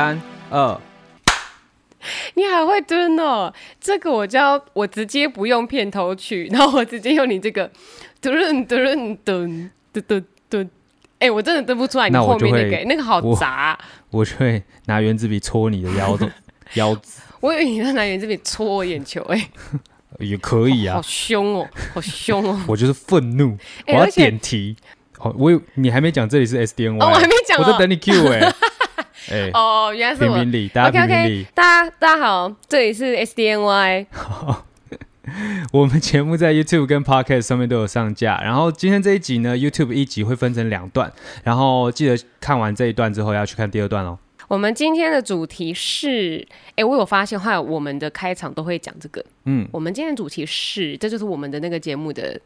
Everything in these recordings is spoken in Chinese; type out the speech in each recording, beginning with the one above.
三二，你还会蹲哦？这个我教我直接不用片头曲，然后我直接用你这个蹲蹲蹲蹲蹲蹲。哎、欸，我真的蹲不出来，你后面那个那个好杂，我就会拿圆子笔戳你的腰的腰子。我以为你在拿圆子笔戳我眼球，哎，也可以啊。好凶哦，好凶哦！我就是愤怒，我要点题。好，我有你还没讲，这里是 SDNY，我还没讲，我在等你 Q 哎。哎，哦，原来是我。评评理，大家评评理。大家大家好，这里是 SDNY。我们节目在 YouTube 跟 Podcast 上面都有上架。然后今天这一集呢，YouTube 一集会分成两段，然后记得看完这一段之后要去看第二段哦。我们今天的主题是，哎，我有发现，后来我们的开场都会讲这个。嗯，我们今天的主题是，这就是我们的那个节目的，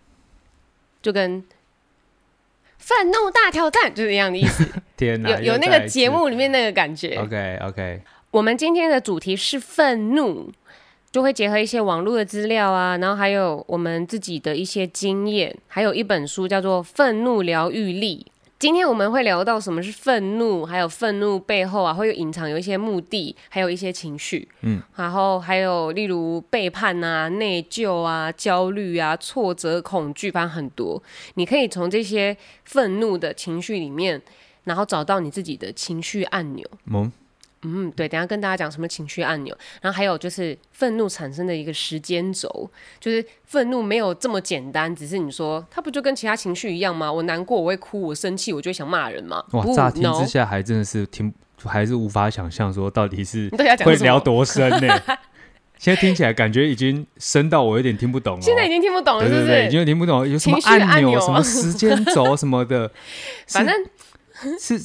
就跟愤怒大挑战就是一样的意思。天哪，有有那个节目里面那个感觉。OK OK，我们今天的主题是愤怒。就会结合一些网络的资料啊，然后还有我们自己的一些经验，还有一本书叫做《愤怒疗愈力》。今天我们会聊到什么是愤怒，还有愤怒背后啊会有隐藏有一些目的，还有一些情绪。嗯，然后还有例如背叛啊、内疚啊、焦虑啊、挫折、恐惧，反正很多。你可以从这些愤怒的情绪里面，然后找到你自己的情绪按钮。嗯嗯，对，等下跟大家讲什么情绪按钮，然后还有就是愤怒产生的一个时间轴，就是愤怒没有这么简单，只是你说它不就跟其他情绪一样吗？我难过我会哭，我生气我就会想骂人嘛。哇，乍听之下还真的是听还是无法想象说到底是会聊多深呢？现在听起来感觉已经深到我有点听不懂了。现在已经听不懂了，是不是？对对对，已经听不懂有什么按钮、什么时间轴 什么的，反正是。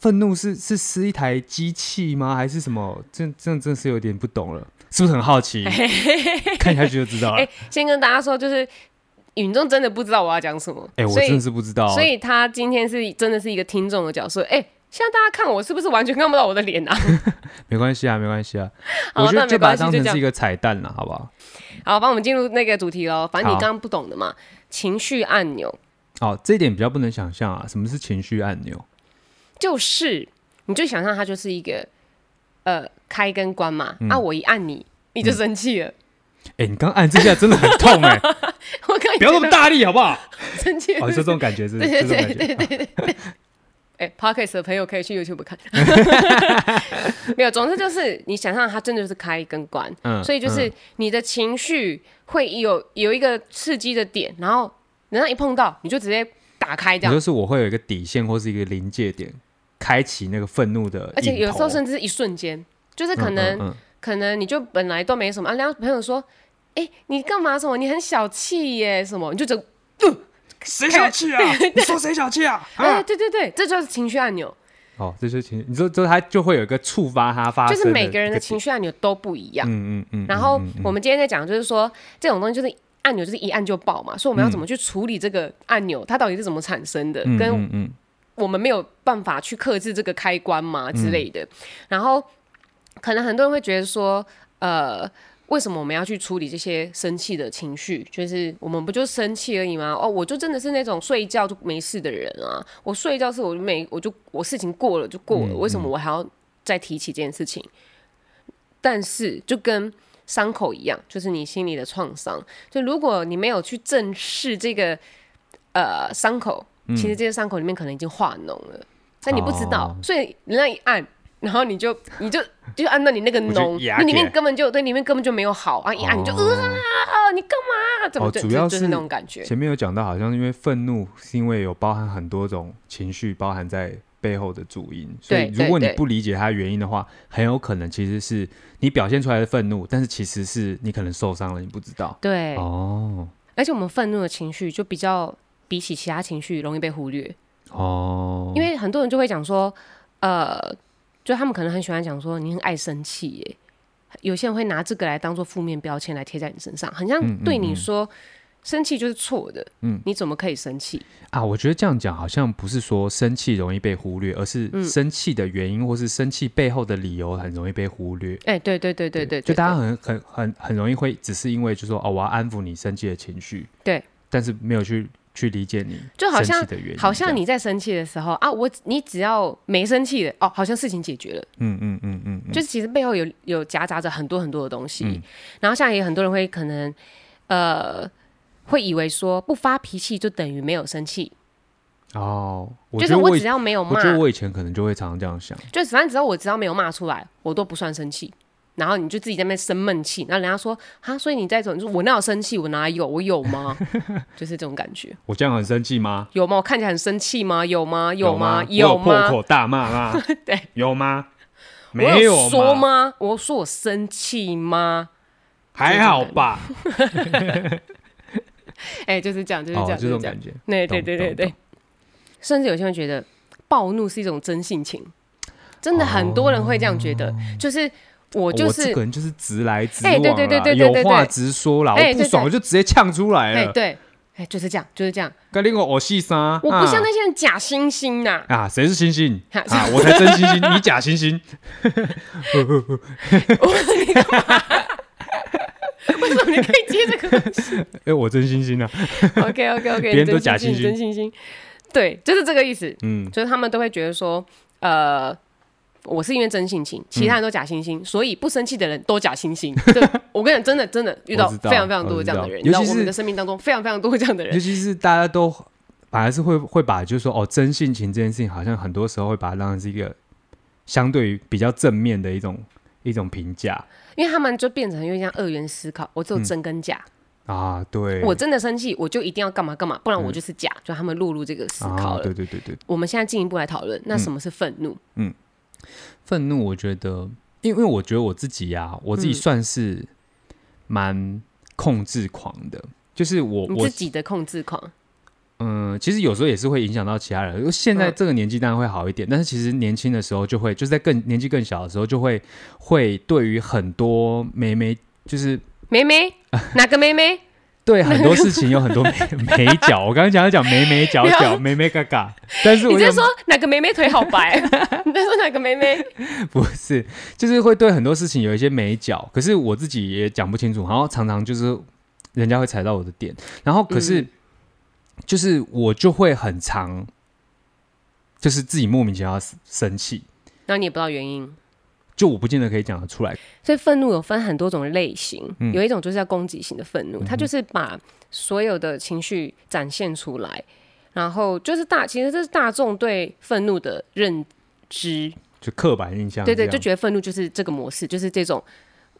愤怒是是是一台机器吗？还是什么？这这真是有点不懂了，是不是很好奇？看下去就知道了。哎、欸，先跟大家说，就是允仲真的不知道我要讲什么。哎、欸，我真的是不知道。所以他今天是真的是一个听众的角色。哎、欸，现在大家看我是不是完全看不到我的脸啊？没关系啊，没关系啊。好我觉得就把它当成是一个彩蛋了，好不好？好，帮我们进入那个主题喽。反正你刚刚不懂的嘛，情绪按钮。哦，这一点比较不能想象啊，什么是情绪按钮？就是，你就想象它就是一个，呃，开跟关嘛。嗯、啊，我一按你，你就生气了。哎、你刚按这下真的很痛哎、欸！我看不要那么大力好不好？生气了，哦，是这种感觉是不是？对对对对对对。哎、欸、Podcast 的朋友可以去 YouTube 看。没有，总之就是你想象它真的就是开跟关，嗯、所以就是你的情绪会有有一个刺激的点，然后人家一碰到，你就直接。打开这样，就是我会有一个底线或是一个临界点，开启那个愤怒的，而且有时候甚至是一瞬间，就是可能、嗯嗯嗯、可能你就本来都没什么啊，然后朋友说，哎、欸，你干嘛什么？你很小气耶什么？你就整，谁小气啊？你说谁小气啊？哎、欸，对对对，这就是情绪按钮。哦，这就是情绪，你说这他就会有一个触发他发生，就是每个人的情绪按钮都不一样。嗯嗯嗯。然后我们今天在讲，就是说这种东西就是。按钮就是一按就爆嘛，所以我们要怎么去处理这个按钮？嗯、它到底是怎么产生的？嗯、跟我们没有办法去克制这个开关嘛之类的。嗯、然后可能很多人会觉得说，呃，为什么我们要去处理这些生气的情绪？就是我们不就生气而已吗？哦，我就真的是那种睡一觉就没事的人啊！我睡一觉是我就没我就我事情过了就过了，嗯、为什么我还要再提起这件事情？但是就跟伤口一样，就是你心里的创伤。就如果你没有去正视这个呃伤口，嗯、其实这些伤口里面可能已经化脓了，但你不知道。哦、所以人家一按，然后你就你就就按到你那个脓，那里面根本就对里面根本就没有好啊！一按你就、哦、啊，你干嘛？怎么、哦、主要是就是那种感觉。前面有讲到，好像因为愤怒是因为有包含很多种情绪，包含在。背后的主因，所以如果你不理解它的原因的话，很有可能其实是你表现出来的愤怒，但是其实是你可能受伤了，你不知道。对哦，而且我们愤怒的情绪就比较比起其他情绪容易被忽略。哦，因为很多人就会讲说，呃，就他们可能很喜欢讲说你很爱生气耶，有些人会拿这个来当做负面标签来贴在你身上，很像对你说。嗯。嗯嗯生气就是错的，嗯，你怎么可以生气？啊？我觉得这样讲好像不是说生气容易被忽略，而是生气的原因或是生气背后的理由很容易被忽略。哎、欸，对对对对对，就大家很很很很容易会只是因为就说哦，我要安抚你生气的情绪，对，但是没有去去理解你，就好像好像你在生气的时候啊，我你只要没生气的哦，好像事情解决了。嗯嗯嗯嗯，就是其实背后有有夹杂着很多很多的东西。嗯、然后像也很多人会可能呃会以为说不发脾气就等于没有生气。哦，就是我只要没有骂，我觉得我以前可能就会常常这样想，就反正只要我只要没有骂出来，我都不算生气。然后你就自己在那边生闷气，然后人家说啊，所以你在走，你说我那有生气？我哪有？我有吗？就是这种感觉。我这样很生气吗？有吗？我看起来很生气吗？有吗？有吗？有吗？破口大骂吗？对，有吗？没有说吗？我说我生气吗？还好吧。哎，就是这样，就是这样，这种感觉。对对对对对。甚至有些人觉得暴怒是一种真性情，真的很多人会这样觉得，就是。我就是这个人，就是直来直往啊，有话直说啦。我不爽，我就直接呛出来了。对，哎，就是这样，就是这样。跟另外我细沙，我不像那些人假惺惺呐。啊，谁是星星啊？我才真星星，你假星星。为什么你可以接这个？哎，我真星星啊。OK，OK，OK，别人都假星星，真星星。对，就是这个意思。嗯，就是他们都会觉得说，呃。我是因为真性情，其他人都假惺惺，嗯、所以不生气的人都假惺惺。对我跟你讲，真的真的遇到非常非常多这样的人，尤其是我们的生命当中非常非常多这样的人。尤其是大家都反而是会会把，就是说哦，真性情这件事情，好像很多时候会把它当成是一个相对于比较正面的一种一种评价，因为他们就变成有点像二元思考，我只有真跟假、嗯、啊。对，我真的生气，我就一定要干嘛干嘛，不然我就是假。嗯、就他们落入这个思考了。啊、对对对对。我们现在进一步来讨论，那什么是愤怒？嗯。嗯愤怒，我觉得，因为我觉得我自己呀、啊，我自己算是蛮控制狂的，嗯、就是我我自己的控制狂。嗯，其实有时候也是会影响到其他人。现在这个年纪当然会好一点，嗯、但是其实年轻的时候就会，就是在更年纪更小的时候，就会会对于很多妹妹，就是妹妹哪个妹妹？对 很多事情有很多眉眉 角，我刚刚讲要讲眉眉角角，眉眉嘎嘎。但是我就说哪个妹妹腿好白？你在说哪个妹妹？不是，就是会对很多事情有一些眉角，可是我自己也讲不清楚。然后常常就是人家会踩到我的点，然后可是就是我就会很常，就是自己莫名其妙生气，那你也不知道原因。就我不见得可以讲得出来，所以愤怒有分很多种类型，嗯、有一种就是叫攻击型的愤怒，它就是把所有的情绪展现出来，然后就是大，其实这是大众对愤怒的认知，就刻板印象，对，对对，就觉得愤怒就是这个模式，就是这种，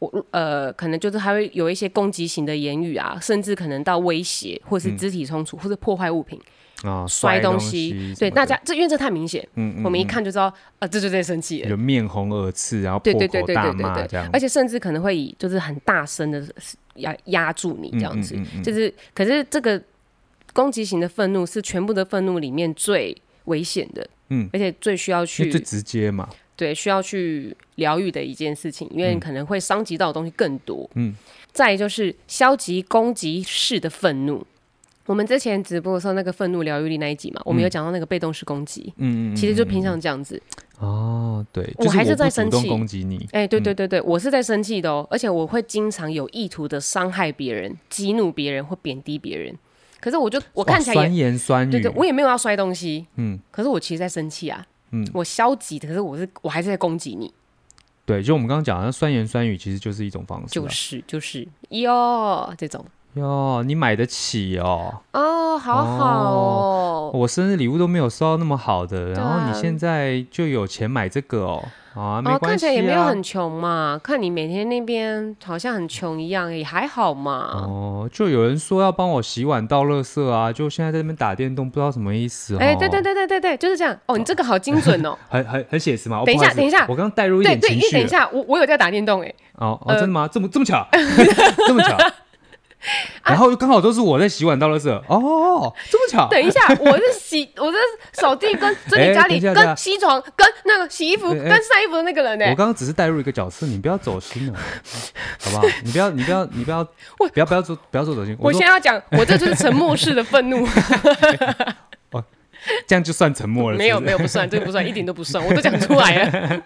我呃，可能就是还会有一些攻击型的言语啊，甚至可能到威胁，或是肢体冲突，嗯、或者破坏物品。啊！摔东西，对大家，这因为这太明显，嗯，我们一看就知道，啊，这就在生气，有面红耳赤，然后破口大骂这样，而且甚至可能会以就是很大声的压压住你这样子，就是，可是这个攻击型的愤怒是全部的愤怒里面最危险的，嗯，而且最需要去最直接嘛，对，需要去疗愈的一件事情，因为可能会伤及到的东西更多，嗯，再就是消极攻击式的愤怒。我们之前直播的时候，那个愤怒疗愈力那一集嘛，我们有讲到那个被动式攻击，嗯，其实就平常这样子。哦，对，我还是在生气，攻击你。哎，对对对对，我是在生气的哦，而且我会经常有意图的伤害别人、激怒别人或贬低别人。可是我就我看起来酸言酸语，对对，我也没有要摔东西，嗯，可是我其实在生气啊，嗯，我消极的，可是我是我还是在攻击你。对，就我们刚刚讲的酸言酸语，其实就是一种方式，就是就是哟这种。哟，你买得起哦？哦，好好哦，我生日礼物都没有收到那么好的，然后你现在就有钱买这个哦？啊，没关系，看起来也没有很穷嘛，看你每天那边好像很穷一样，也还好嘛。哦，就有人说要帮我洗碗倒垃圾啊，就现在在那边打电动，不知道什么意思哦。哎，对对对对对对，就是这样。哦，你这个好精准哦，很很很写实嘛。等一下，等一下，我刚刚带入一点情绪。对对，等一下，我我有在打电动哎。哦哦，真的吗？这么这么巧，这么巧。然后刚好都是我在洗碗倒垃圾哦，这么巧。等一下，我是洗，我是扫地跟整理家里跟洗床跟那个洗衣服跟晒衣服的那个人呢。我刚刚只是带入一个角色，你不要走心了，好不好？你不要，你不要，你不要，不要不要做不要做走心。我先要讲，我这就是沉默式的愤怒。哦，这样就算沉默了？没有没有不算，这个不算，一点都不算，我都讲出来了。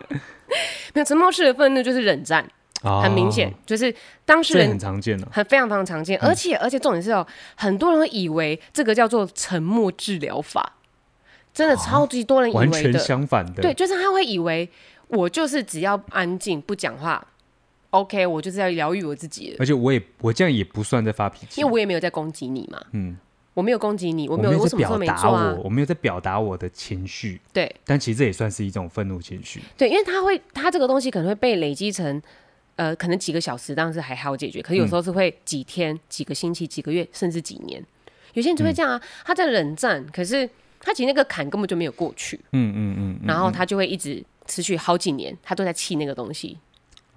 没有沉默式的愤怒就是冷战。很明显，就是当事人很常见的，很非常非常常见，而且而且重点是哦，很多人会以为这个叫做沉默治疗法，真的超级多人以为的，完全相反的，对，就是他会以为我就是只要安静不讲话，OK，我就是要疗愈我自己，而且我也我这样也不算在发脾气，因为我也没有在攻击你嘛，嗯。我没有攻击你，我没有，我什么都没做啊。我没有在表达我的情绪。对，但其实这也算是一种愤怒情绪。对，因为他会，他这个东西可能会被累积成，呃，可能几个小时，当时还好解决。可是有时候是会几天、几个星期、几个月，甚至几年。有些人就会这样啊，他在冷战，可是他其实那个坎根本就没有过去。嗯嗯嗯。然后他就会一直持续好几年，他都在气那个东西。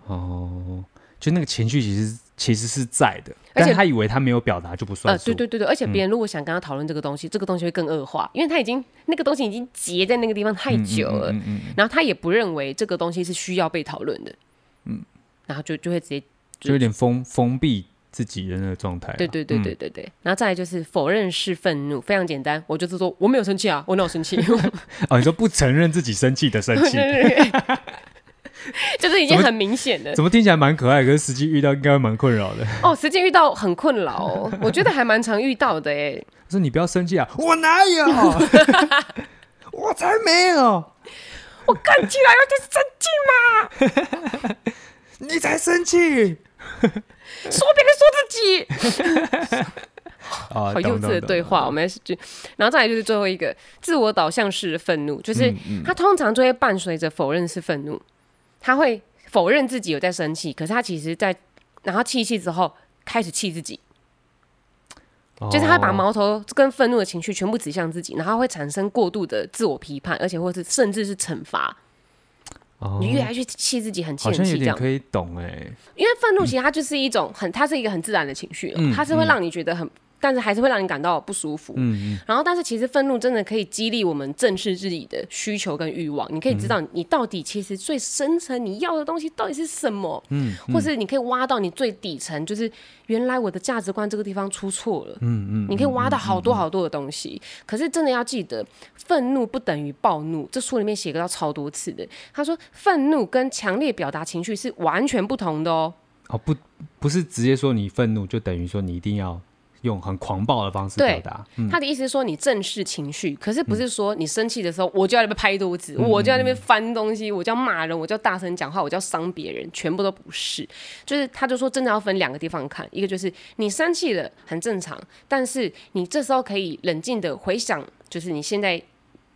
哦，就那个情绪其实。其实是在的，但是他以为他没有表达就不算。呃，对对对对，而且别人如果想跟他讨论这个东西，嗯、这个东西会更恶化，因为他已经那个东西已经结在那个地方太久了，嗯嗯嗯嗯、然后他也不认为这个东西是需要被讨论的，嗯，然后就就会直接就，就有点封封闭自己的那个状态。对对对对对对，嗯、然后再来就是否认式愤怒，非常简单，我就是说我没有生气啊，我哪有生气？哦，你说不承认自己生气的生气。就是已经很明显的，怎么听起来蛮可爱，可是实际遇到应该蛮困扰的。哦，实际遇到很困扰哦，我觉得还蛮常遇到的哎。说你不要生气啊，我哪有？我才没有，我看起来有点生气嘛。你才生气，说别人说自己。好幼稚的对话，我们是就，然后再来就是最后一个自我导向式的愤怒，就是他通常就会伴随着否认式愤怒。他会否认自己有在生气，可是他其实，在然后气一气之后开始气自己，哦、就是他把矛头跟愤怒的情绪全部指向自己，然后会产生过度的自我批判，而且或是甚至是惩罚。哦、你越来越气自己，很气，这样。可以懂哎，因为愤怒其实它就是一种很，它是一个很自然的情绪，嗯、它是会让你觉得很。但是还是会让你感到不舒服。嗯嗯。然后，但是其实愤怒真的可以激励我们正视自己的需求跟欲望。你可以知道你到底其实最深层你要的东西到底是什么。嗯。或是你可以挖到你最底层，就是原来我的价值观这个地方出错了。嗯嗯。你可以挖到好多好多的东西。可是真的要记得，愤怒不等于暴怒。这书里面写过到超多次的。他说，愤怒跟强烈表达情绪是完全不同的哦。哦，不，不是直接说你愤怒就等于说你一定要。用很狂暴的方式表达，嗯、他的意思是说你正视情绪，可是不是说你生气的时候我就在那边拍桌子，嗯、我就在那边翻东西，我就要骂人，我就要大声讲话，我就要伤别人，全部都不是。就是他就说真的要分两个地方看，一个就是你生气了很正常，但是你这时候可以冷静的回想，就是你现在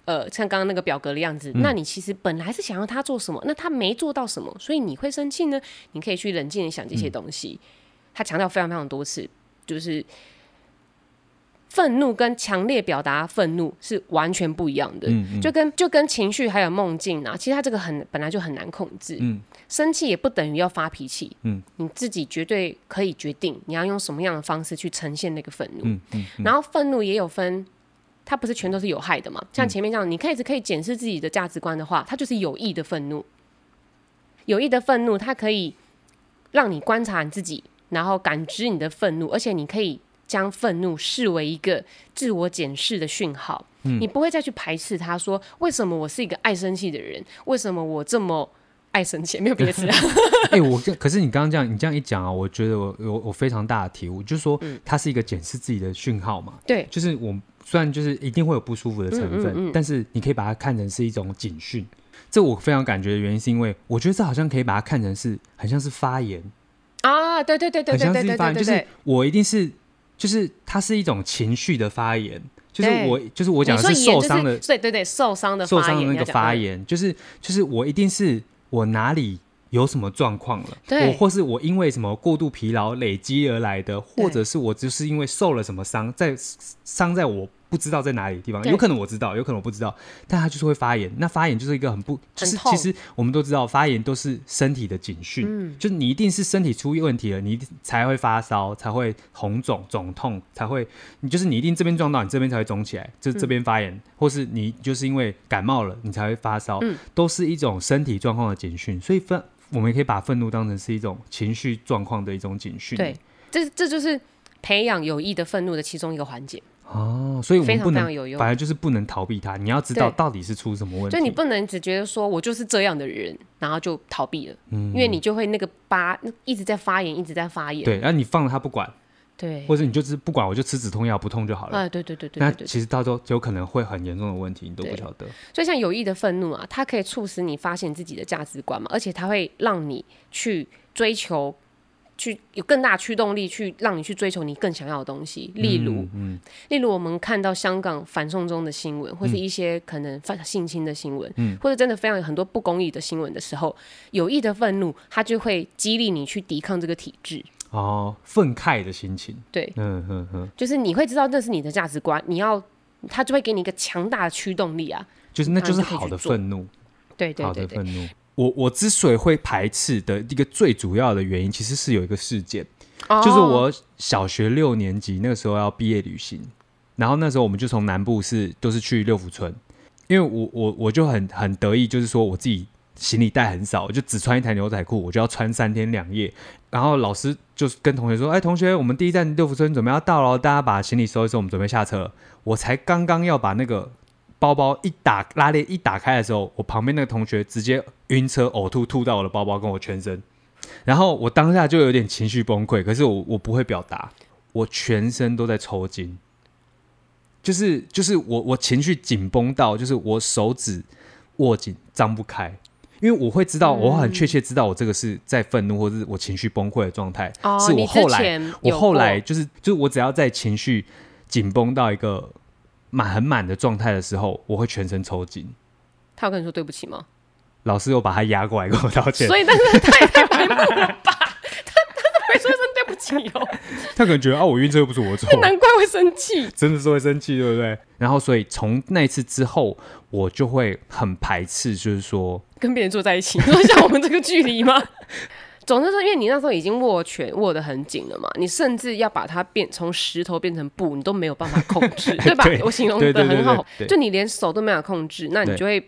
呃像刚刚那个表格的样子，嗯、那你其实本来是想要他做什么，那他没做到什么，所以你会生气呢？你可以去冷静的想这些东西。嗯、他强调非常非常多次，就是。愤怒跟强烈表达愤怒是完全不一样的，嗯嗯、就跟就跟情绪还有梦境啊，其实它这个很本来就很难控制。嗯、生气也不等于要发脾气，嗯、你自己绝对可以决定你要用什么样的方式去呈现那个愤怒。嗯嗯嗯、然后愤怒也有分，它不是全都是有害的嘛？像前面这样，你开始可以检视自己的价值观的话，它就是有益的愤怒。有益的愤怒，它可以让你观察你自己，然后感知你的愤怒，而且你可以。将愤怒视为一个自我检视的讯号，嗯、你不会再去排斥他，说为什么我是一个爱生气的人？为什么我这么爱生气？没有别的事。哎，我可是你刚刚这样，你这样一讲啊，我觉得我有我非常大的体悟，就是说，它是一个检视自己的讯号嘛。对、嗯，就是我虽然就是一定会有不舒服的成分，但是你可以把它看成是一种警讯。这我非常感觉的原因，是因为我觉得这好像可以把它看成是很像是发言啊，对对对对对对对对，对，就是我一定是。就是它是一种情绪的发言，就是我，就是我讲的是受伤的，对对对，受伤的受伤的那个发言，就是就是我一定是我哪里有什么状况了，对。我或是我因为什么过度疲劳累积而来的，或者是我就是因为受了什么伤，在伤在我。不知道在哪里的地方，有可能我知道，有可能我不知道，但他就是会发炎。那发炎就是一个很不，就是其实我们都知道，发炎都是身体的警讯，嗯，就是你一定是身体出问题了，你才会发烧，才会红肿肿痛，才会，你就是你一定这边撞到，你这边才会肿起来，就是这边发炎，嗯、或是你就是因为感冒了，你才会发烧，嗯，都是一种身体状况的警讯。所以愤，我们也可以把愤怒当成是一种情绪状况的一种警讯。对，这这就是培养有益的愤怒的其中一个环节。哦，所以我们不能非常非常有用，反而就是不能逃避它。你要知道到底是出什么问题，就你不能只觉得说我就是这样的人，然后就逃避了，嗯，因为你就会那个疤一直在发炎，一直在发炎。对，然后你放了它不管，对，或者你就是不管，我就吃止痛药，不痛就好了。啊，对对对对，那其实到时候有可能会很严重的问题，你都不晓得。所以像有意的愤怒啊，它可以促使你发现自己的价值观嘛，而且它会让你去追求。去有更大驱动力，去让你去追求你更想要的东西。例如，嗯嗯、例如我们看到香港反送中的新闻，或是一些可能犯性侵的新闻，嗯、或者真的非常有很多不公义的新闻的时候，有意的愤怒，它就会激励你去抵抗这个体制。哦，愤慨的心情。对，嗯嗯嗯，就是你会知道那是你的价值观，你要，它就会给你一个强大的驱动力啊。就是那就是好的愤怒。对对对对。我我之所以会排斥的一个最主要的原因，其实是有一个事件，oh. 就是我小学六年级那个时候要毕业旅行，然后那时候我们就从南部是都是去六福村，因为我我我就很很得意，就是说我自己行李带很少，我就只穿一条牛仔裤，我就要穿三天两夜。然后老师就跟同学说：“哎，同学，我们第一站六福村准备要到了，大家把行李收一收，我们准备下车。”我才刚刚要把那个。包包一打拉链一打开的时候，我旁边那个同学直接晕车呕吐，吐到我的包包跟我全身，然后我当下就有点情绪崩溃。可是我我不会表达，我全身都在抽筋，就是就是我我情绪紧绷到，就是我手指握紧张不开，因为我会知道，我很确切知道我这个是在愤怒或者是我情绪崩溃的状态。哦，是我后来我后来就是就是我只要在情绪紧绷到一个。满很满的状态的时候，我会全身抽筋。他有跟你说对不起吗？老师又把他压过来跟我道歉。所以，但是他也太白目了吧？他他都没说一声对不起哦。他可能觉得啊，我晕车又不是我错。难怪会生气，真的是会生气，对不对？然后，所以从那一次之后，我就会很排斥，就是说跟别人坐在一起，你 说像我们这个距离吗？总之是因为你那时候已经握拳握得很紧了嘛，你甚至要把它变从石头变成布，你都没有办法控制，对吧？对我形容的很好，就你连手都没有控制，那你就会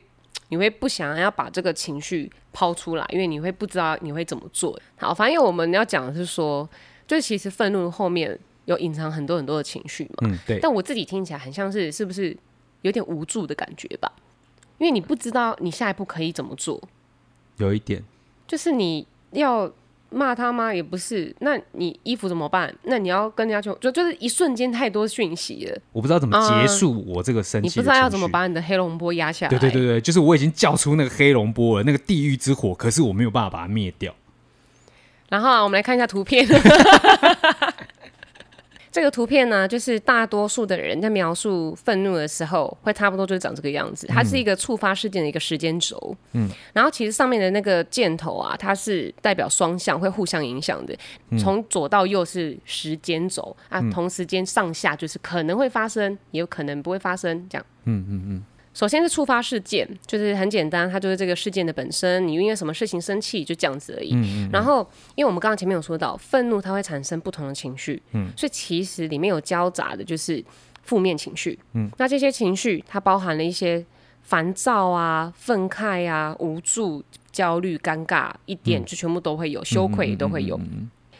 你会不想要把这个情绪抛出来，因为你会不知道你会怎么做。好，反正我们要讲的是说，就是其实愤怒后面有隐藏很多很多的情绪嘛，嗯，对。但我自己听起来很像是是不是有点无助的感觉吧？因为你不知道你下一步可以怎么做，有一点，就是你。要骂他吗？也不是。那你衣服怎么办？那你要跟人家求，就就是一瞬间太多讯息了。我不知道怎么结束我这个生气、嗯。你不知道要怎么把你的黑龙波压下来？对对对对，就是我已经叫出那个黑龙波了，那个地狱之火，可是我没有办法把它灭掉。然后、啊、我们来看一下图片。这个图片呢，就是大多数的人在描述愤怒的时候，会差不多就是长这个样子。它是一个触发事件的一个时间轴。嗯，然后其实上面的那个箭头啊，它是代表双向，会互相影响的。从左到右是时间轴啊，同时间上下就是可能会发生，也有可能不会发生，这样。嗯嗯嗯。首先是触发事件，就是很简单，它就是这个事件的本身，你因为什么事情生气，就这样子而已。嗯嗯嗯。然后，因为我们刚刚前面有说到，愤怒它会产生不同的情绪，嗯，所以其实里面有交杂的就是负面情绪，嗯，那这些情绪它包含了一些烦躁啊、愤慨啊、无助、焦虑、尴尬，一点就全部都会有，嗯、羞愧也都会有。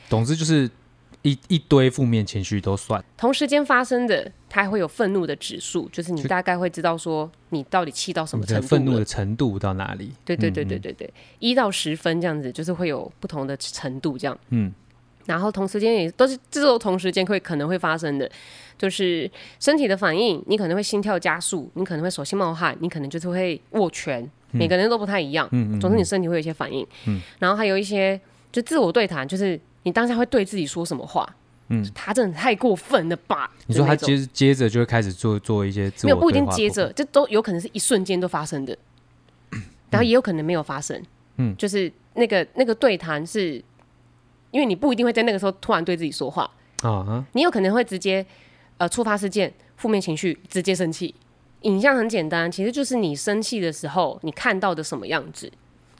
总之就是。一一堆负面情绪都算，同时间发生的，它还会有愤怒的指数，就是你大概会知道说你到底气到什么程度，愤怒的程度到哪里？对对对对对对，一、嗯嗯、到十分这样子，就是会有不同的程度这样。嗯，然后同时间也都是这种同时间会可能会发生的，就是身体的反应，你可能会心跳加速，你可能会手心冒汗，你可能就是会握拳，嗯、每个人都不太一样。嗯，嗯，嗯总之你身体会有一些反应。嗯，然后还有一些就自我对谈，就是。你当下会对自己说什么话？嗯，他真的太过分了吧？你说他接接着就会开始做做一些自我没有不一定接着，这都有可能是一瞬间都发生的，然后也有可能没有发生。嗯，就是那个那个对谈是，因为你不一定会在那个时候突然对自己说话啊，你有可能会直接呃触发事件，负面情绪，直接生气。影像很简单，其实就是你生气的时候你看到的什么样子。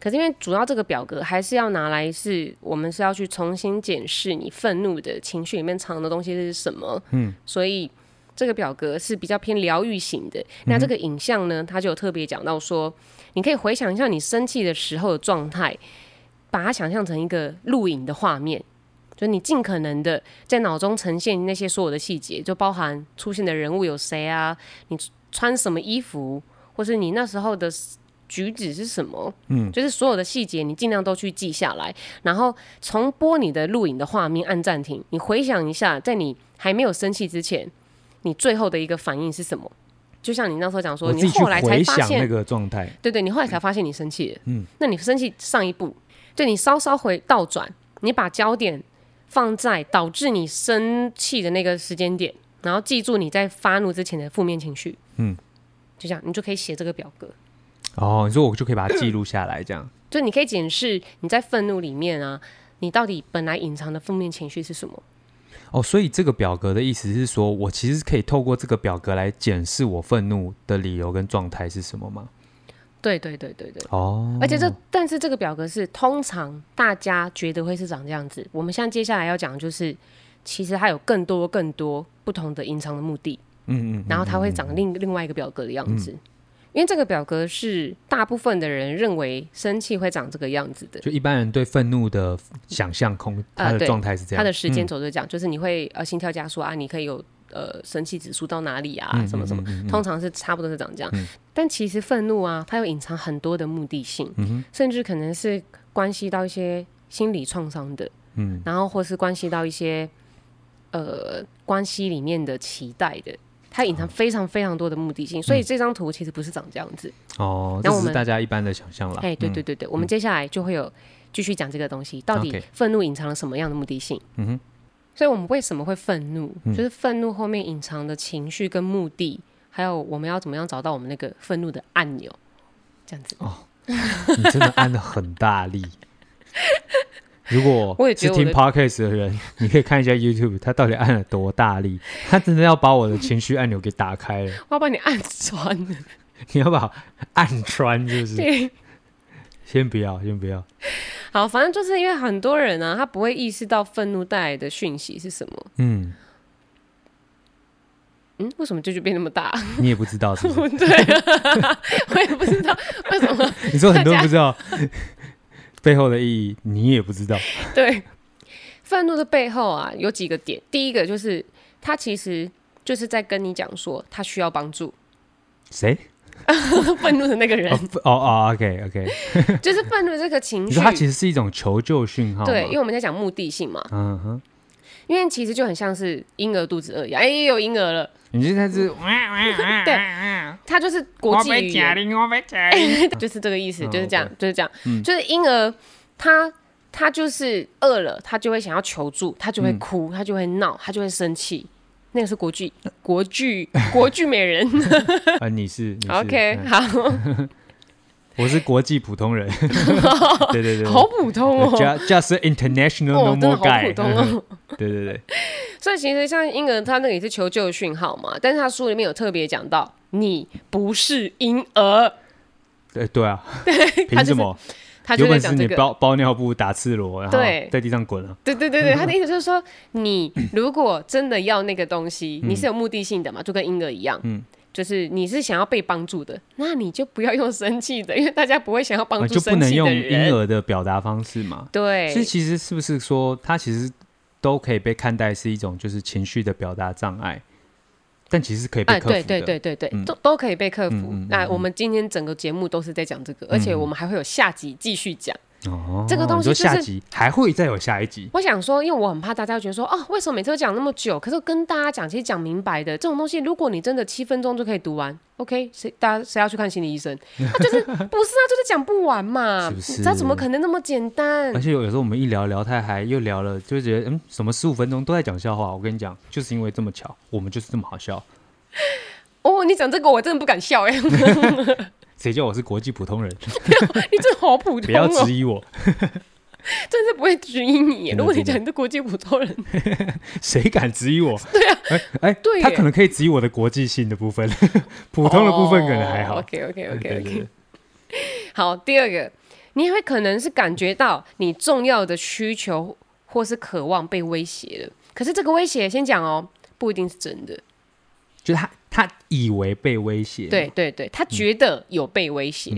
可是因为主要这个表格还是要拿来，是我们是要去重新检视你愤怒的情绪里面藏的东西是什么。嗯，所以这个表格是比较偏疗愈型的。那这个影像呢，它就有特别讲到说，你可以回想一下你生气的时候的状态，把它想象成一个录影的画面。就你尽可能的在脑中呈现那些所有的细节，就包含出现的人物有谁啊，你穿什么衣服，或是你那时候的举止是什么，嗯，就是所有的细节你尽量都去记下来，然后重播你的录影的画面，按暂停，你回想一下，在你还没有生气之前，你最后的一个反应是什么？就像你那时候讲说，你后来才发现那个状态，对对，你后来才发现你生气了，嗯，那你生气上一步，对你稍稍回倒转，你把焦点。放在导致你生气的那个时间点，然后记住你在发怒之前的负面情绪。嗯，就这样，你就可以写这个表格。哦，你说我就可以把它记录下来，这样。就你可以检视你在愤怒里面啊，你到底本来隐藏的负面情绪是什么？哦，所以这个表格的意思是说，我其实可以透过这个表格来检视我愤怒的理由跟状态是什么吗？对对对对对哦，而且这但是这个表格是通常大家觉得会是长这样子。我们现在接下来要讲的就是，其实它有更多更多不同的隐藏的目的。嗯嗯，然后它会长另另外一个表格的样子，因为这个表格是大部分的人认为生气会长这个样子的。就一般人对愤怒的想象空，他的状态是这样，它的时间轴就这样，就是你会呃心跳加速啊，你可以有。呃，生气指数到哪里啊？什么什么，通常是差不多是长这样。嗯、但其实愤怒啊，它有隐藏很多的目的性，嗯、甚至可能是关系到一些心理创伤的，嗯，然后或是关系到一些呃关系里面的期待的，它隐藏非常非常多的目的性。哦、所以这张图其实不是长这样子哦，那我们大家一般的想象了。哎，对对对对，嗯、我们接下来就会有继续讲这个东西，到底愤怒隐藏了什么样的目的性？嗯哼。所以我们为什么会愤怒？嗯、就是愤怒后面隐藏的情绪跟目的，还有我们要怎么样找到我们那个愤怒的按钮，这样子。哦，你真的按得很大力。如果是听 Podcast 的人，你可以看一下 YouTube，他到底按了多大力？他真的要把我的情绪按钮给打开了。我要把你按穿了。你要把按穿，就是？先不要，先不要。好，反正就是因为很多人呢、啊，他不会意识到愤怒带来的讯息是什么。嗯嗯，为什么这就变那么大？你也不知道是不是？对，我也不知道为什么。你说很多人不知道背后的意义，你也不知道。对，愤怒的背后啊，有几个点。第一个就是他其实就是在跟你讲说，他需要帮助。谁？愤怒的那个人哦哦，OK OK，就是愤怒这个情绪，它其实是一种求救讯号。对，因为我们在讲目的性嘛。嗯哼，因为其实就很像是婴儿肚子饿一样，哎，有婴儿了。你现在是，对，他就是国际语言，就是这个意思，就是这样，就是这样，就是婴儿，他他就是饿了，他就会想要求助，他就会哭，他就会闹，他就会生气。那个是国剧，国剧，国剧美人。啊，你是，你是，OK，好。我是国际普通人。对对对，好普通哦。Just just international normal guy。普通哦。对对对。所以其实像婴儿，他那个也是求救的讯号嘛。但是他书里面有特别讲到，你不是婴儿。对对啊。凭什么？他就在讲这个，包包尿布打赤裸，然后在地上滚啊！对对对对，他的意思就是说，你如果真的要那个东西，你是有目的性的嘛，就跟婴儿一样，嗯，就是你是想要被帮助的，那你就不要用生气的，因为大家不会想要帮助生气的人，就不能用婴儿的表达方式嘛？对，所以其实是不是说，他其实都可以被看待是一种就是情绪的表达障碍？但其实可以被克服的，对对对对对，都都可以被克服。那我们今天整个节目都是在讲这个，而且我们还会有下集继续讲。哦，这个东西就是下集还会再有下一集。我想说，因为我很怕大家觉得说，哦，为什么每次都讲那么久？可是跟大家讲，其实讲明白的这种东西，如果你真的七分钟就可以读完，OK，谁大家谁要去看心理医生？他就是 不是啊，就是讲不完嘛，是不是？这怎么可能那么简单？而且有时候我们一聊聊太嗨，又聊了，就觉得嗯，什么十五分钟都在讲笑话。我跟你讲，就是因为这么巧，我们就是这么好笑。哦，你讲这个我真的不敢笑哎！谁叫我是国际普通人？你真的好普通，哦，不要质疑我，真是不会质疑你。如果你讲你是国际普通人，谁敢质疑我？对啊，哎哎，对，他可能可以质疑我的国际性的部分，普通的部分可能还好。OK OK OK OK。好，第二个，你也会可能是感觉到你重要的需求或是渴望被威胁了，可是这个威胁先讲哦，不一定是真的。就他，他以为被威胁，对对对，他觉得有被威胁，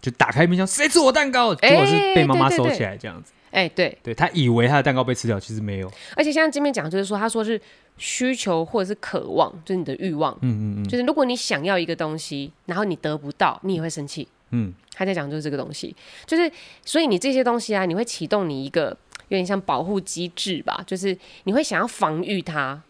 就打开冰箱，谁吃我蛋糕？结果是被妈妈收起来这样子。哎、欸，对，对他以为他的蛋糕被吃掉，其实没有。而且现在这边讲就是说，他说是需求或者是渴望，就是你的欲望。嗯嗯嗯。就是如果你想要一个东西，然后你得不到，你也会生气。嗯。他在讲就是这个东西，就是所以你这些东西啊，你会启动你一个有点像保护机制吧，就是你会想要防御它，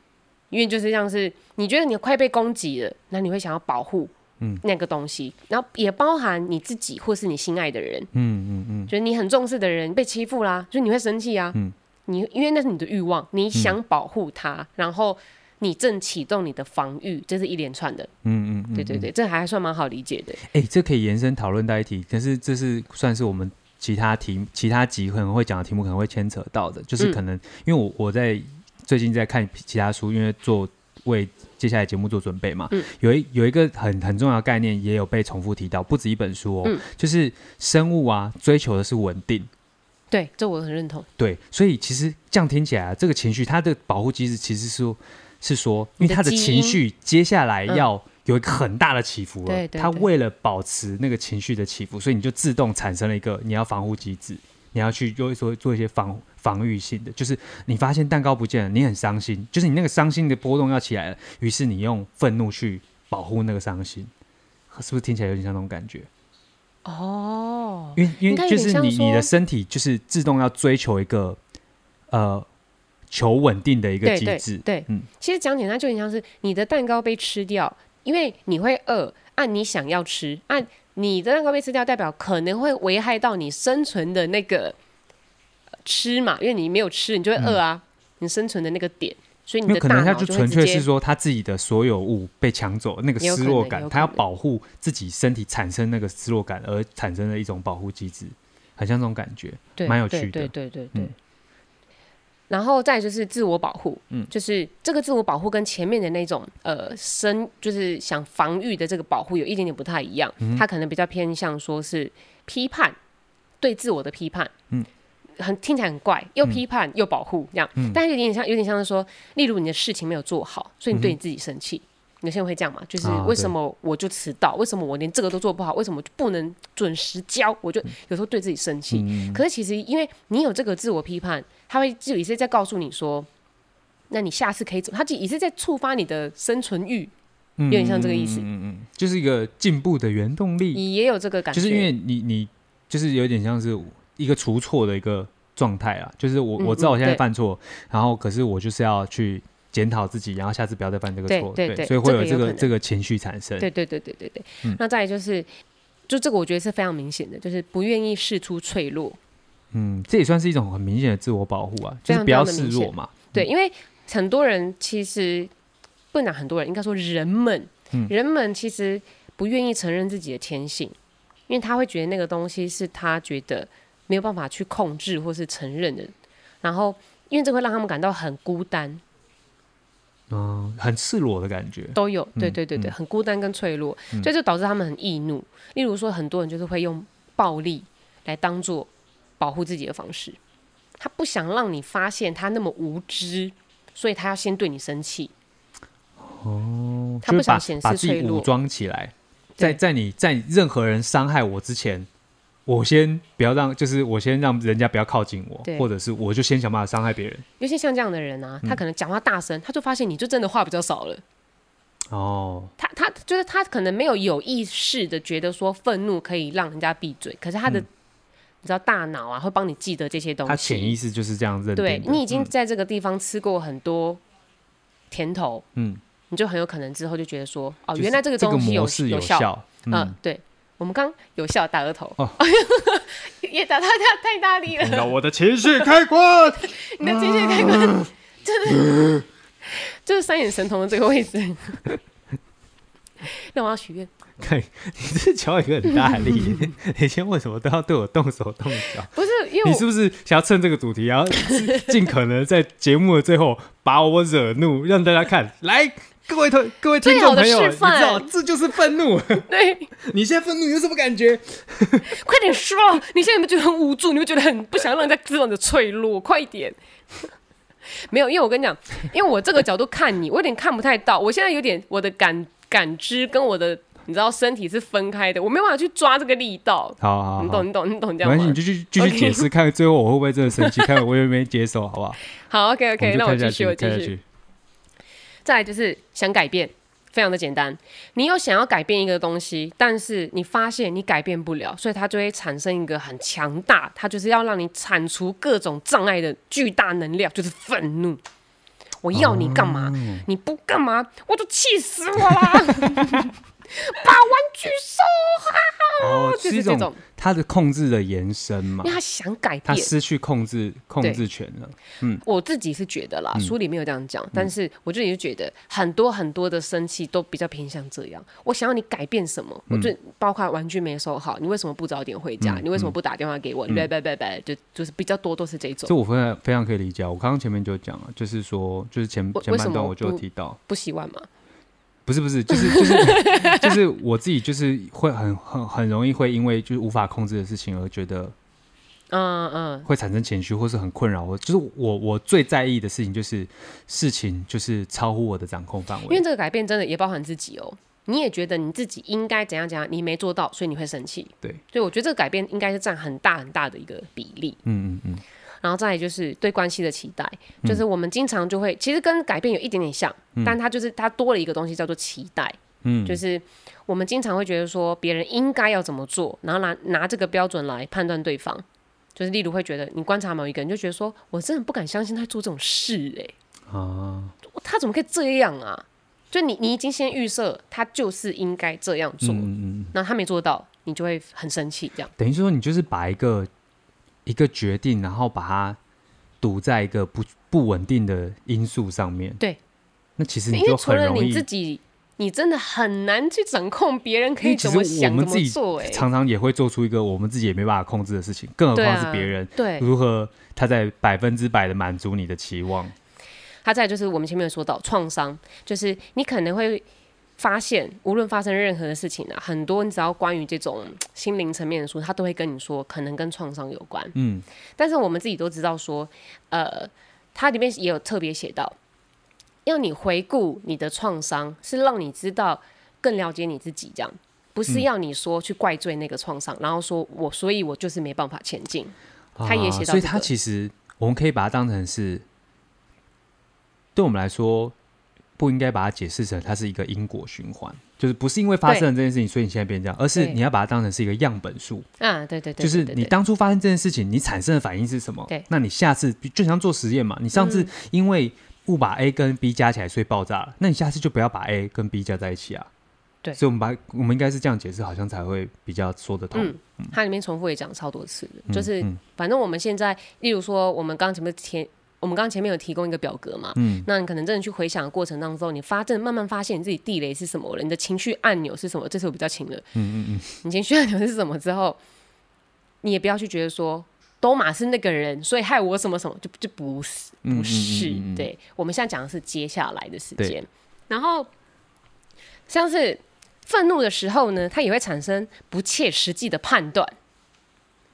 因为就是像是你觉得你快被攻击了，那你会想要保护。嗯，那个东西，然后也包含你自己或是你心爱的人，嗯嗯嗯，就是你很重视的人被欺负啦，就你会生气啊，嗯，你因为那是你的欲望，你想保护他，然后你正启动你的防御，这是一连串的，嗯嗯，对对对，这还算蛮好理解的。哎，这可以延伸讨论到一题，可是这是算是我们其他题其他集可能会讲的题目可能会牵扯到的，就是可能因为我我在最近在看其他书，因为做为。接下来节目做准备嘛，嗯、有一有一个很很重要的概念，也有被重复提到，不止一本书哦，嗯、就是生物啊，追求的是稳定。对，这我很认同。对，所以其实这样听起来啊，这个情绪它的保护机制其实是说，是说，因为他的情绪接下来要有一个很大的起伏了，对对对，它为了保持那个情绪的起伏，所以你就自动产生了一个你要防护机制。你要去就会说做一些防防御性的，就是你发现蛋糕不见了，你很伤心，就是你那个伤心的波动要起来了，于是你用愤怒去保护那个伤心，是不是听起来有点像那种感觉？哦，因为因为就是你你的身体就是自动要追求一个呃求稳定的一个机制，对，对，对，嗯，其实讲简单就很像是你的蛋糕被吃掉，因为你会饿，按你想要吃，按。你的蛋糕被吃掉，代表可能会危害到你生存的那个吃嘛？因为你没有吃，你就会饿啊。嗯、你生存的那个点，所以你的可能他就纯粹是说他自己的所有物被抢走，那个失落感，他要保护自己身体产生那个失落感，而产生的一种保护机制，很像这种感觉，对，蛮有趣的，对对对对，对。嗯然后再就是自我保护，嗯，就是这个自我保护跟前面的那种呃生就是想防御的这个保护有一点点不太一样，嗯，它可能比较偏向说是批判，对自我的批判，嗯，很听起来很怪，又批判又保护这样，嗯，但是有点像有点像是说，例如你的事情没有做好，所以你对你自己生气。嗯有些人会这样嘛？就是为什么我就迟到？为什么我连这个都做不好？为什么就不能准时交？我就有时候对自己生气。嗯、可是其实因为你有这个自我批判，他会就也是在告诉你说，那你下次可以怎么？他就也是在触发你的生存欲，有点像这个意思。嗯嗯，就是一个进步的原动力。你也有这个感觉，就是因为你你就是有点像是一个除错的一个状态啊。就是我我知道我现在犯错，然后可是我就是要去。检讨自己，然后下次不要再犯这个错，对，对，对，所以会有这个这个，这个情绪产生。对对对对对对。嗯、那再来就是，就这个我觉得是非常明显的，就是不愿意释出脆弱。嗯，这也算是一种很明显的自我保护啊，就是不要示弱嘛。对，因为很多人其实不能很多人，应该说人们，嗯、人们其实不愿意承认自己的天性，因为他会觉得那个东西是他觉得没有办法去控制或是承认的，然后因为这会让他们感到很孤单。嗯，很赤裸的感觉都有，对对对对，嗯、很孤单跟脆弱，嗯、所以就导致他们很易怒。例如说，很多人就是会用暴力来当做保护自己的方式，他不想让你发现他那么无知，所以他要先对你生气。哦，他不想显示脆弱，武装起来，在在你在任何人伤害我之前。我先不要让，就是我先让人家不要靠近我，或者是我就先想办法伤害别人。尤其像这样的人啊，他可能讲话大声，嗯、他就发现你就真的话比较少了。哦，他他就是他可能没有有意识的觉得说愤怒可以让人家闭嘴，可是他的、嗯、你知道大脑啊会帮你记得这些东西，他潜意识就是这样认定。对，你已经在这个地方吃过很多甜头，嗯，你就很有可能之后就觉得说，哦，原来这个东西有有效，嗯，呃、对。我们刚有效打额头，哦、也打他太太大力了。我的情绪开关，你的情绪开关，真的、嗯、就是三眼神童的这个位置。那我要许愿。看，你这脚也很大力。以前为什么都要对我动手动脚？不是，因为你是不是想要趁这个主题，然后尽可能在节目的最后把我惹怒，让大家看来。各位同各位听众朋友，你知道这就是愤怒。对，你现在愤怒有什么感觉？快点说！你现在有没有觉得很无助？你会觉得很不想让人家知道你的脆弱？快一点！没有，因为我跟你讲，因为我这个角度看你，我有点看不太到。我现在有点我的感感知跟我的你知道身体是分开的，我没办法去抓这个力道。好好，你懂你懂你懂这样吗？没关系，你就去继续解释.看最后我会不会真的生气，看我有没有接受，好不好？好，OK OK，那我继续，我继续。续再来就是想改变。非常的简单，你有想要改变一个东西，但是你发现你改变不了，所以它就会产生一个很强大，它就是要让你铲除各种障碍的巨大能量，就是愤怒。我要你干嘛？哦、你不干嘛，我就气死我了。把玩具收好，哦，就是这种他的控制的延伸嘛，因为他想改变，他失去控制控制权了。嗯，我自己是觉得啦，书里没有这样讲，嗯、但是我自己就觉得很多很多的生气都比较偏向这样。我想要你改变什么？嗯、我就包括玩具没收好，你为什么不早点回家？嗯、你为什么不打电话给我？拜拜拜拜，就就是比较多都是这种。这我非常非常可以理解。我刚刚前面就讲了，就是说，就是前前半段我就提到不习惯嘛。不是不是，就是就是 就是我自己就是会很很很容易会因为就是无法控制的事情而觉得，嗯嗯，会产生情绪或是很困扰。我就是我我最在意的事情就是事情就是超乎我的掌控范围。因为这个改变真的也包含自己哦，你也觉得你自己应该怎样怎样，你没做到，所以你会生气。对，所以我觉得这个改变应该是占很大很大的一个比例。嗯嗯嗯。然后再来就是对关系的期待，就是我们经常就会，其实跟改变有一点点像，嗯、但它就是它多了一个东西叫做期待，嗯，就是我们经常会觉得说别人应该要怎么做，然后拿拿这个标准来判断对方，就是例如会觉得你观察某一个人就觉得说我真的不敢相信他做这种事哎、欸，啊，他怎么可以这样啊？就你你已经先预设他就是应该这样做，嗯嗯，那他没做到，你就会很生气，这样。等于说你就是把一个。一个决定，然后把它赌在一个不不稳定的因素上面。对，那其实你就很容易，你自己，你真的很难去掌控别人可以怎么想、怎么做。哎，常常也会做出一个我们自己也没办法控制的事情，更何况是别人。对，如何他在百分之百的满足你的期望？他在就是我们前面有说到创伤，就是你可能会。发现无论发生任何的事情啊，很多你只要关于这种 心灵层面的书，他都会跟你说可能跟创伤有关。嗯，但是我们自己都知道说，呃，它里面也有特别写到，要你回顾你的创伤，是让你知道更了解你自己，这样不是要你说去怪罪那个创伤，嗯、然后说我所以我就是没办法前进。他也写到、所以他其实我们可以把它当成是，对我们来说。不应该把它解释成它是一个因果循环，就是不是因为发生了这件事情，所以你现在变这样，而是你要把它当成是一个样本数啊，对对对，就是你当初发生这件事情，你产生的反应是什么？对，那你下次就像做实验嘛，你上次因为误把 A 跟 B 加起来，所以爆炸了，那你下次就不要把 A 跟 B 加在一起啊。对，所以我们把我们应该是这样解释，好像才会比较说得通。嗯，它里面重复也讲超多次的，就是反正我们现在，例如说我们刚刚前面填。我们刚刚前面有提供一个表格嘛，嗯，那你可能真的去回想的过程当中，你发正慢慢发现你自己地雷是什么了，你的情绪按钮是什么，这是我比较轻的，嗯嗯嗯，你情绪按钮是什么之后，你也不要去觉得说都马是那个人，所以害我什么什么，就就不是不是，嗯嗯嗯。嗯对，我们现在讲的是接下来的时间，然后像是愤怒的时候呢，它也会产生不切实际的判断，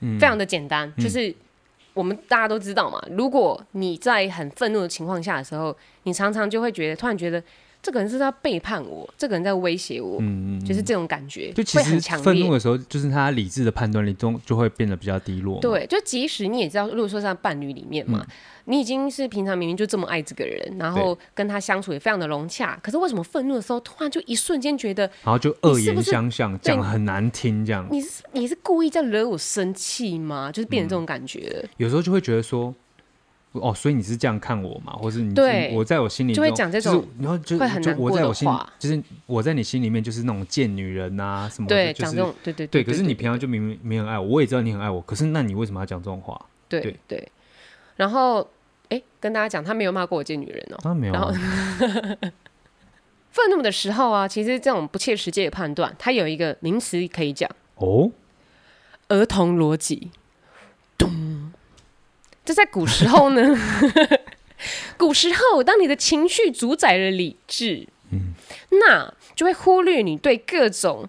嗯，非常的简单，就是。我们大家都知道嘛，如果你在很愤怒的情况下的时候，你常常就会觉得，突然觉得这个人是在背叛我，这个人在威胁我，嗯嗯，就是这种感觉，就其实愤怒的时候，就是他理智的判断力中就会变得比较低落。对，就即使你也知道，如果说在伴侣里面嘛。嗯你已经是平常明明就这么爱这个人，然后跟他相处也非常的融洽，可是为什么愤怒的时候突然就一瞬间觉得，然后就恶言相向，讲很难听这样？你是你是故意在惹我生气吗？就是变成这种感觉、嗯。有时候就会觉得说，哦，所以你是这样看我嘛？或是你对我在我心里就会讲这种，然后就会很难过的话，就是我在你心里面就是那种贱女人啊什么的，对，讲这种，对对对，对。可是你平常就明明没很爱我，我也知道你很爱我，可是那你为什么要讲这种话？对对，对，然后。哎，跟大家讲，他没有骂过我贱女人哦。他没有。然后，愤怒的时候啊，其实这种不切实际的判断，它有一个名词可以讲哦，儿童逻辑。咚，这在古时候呢，古时候，当你的情绪主宰了理智，嗯，那就会忽略你对各种。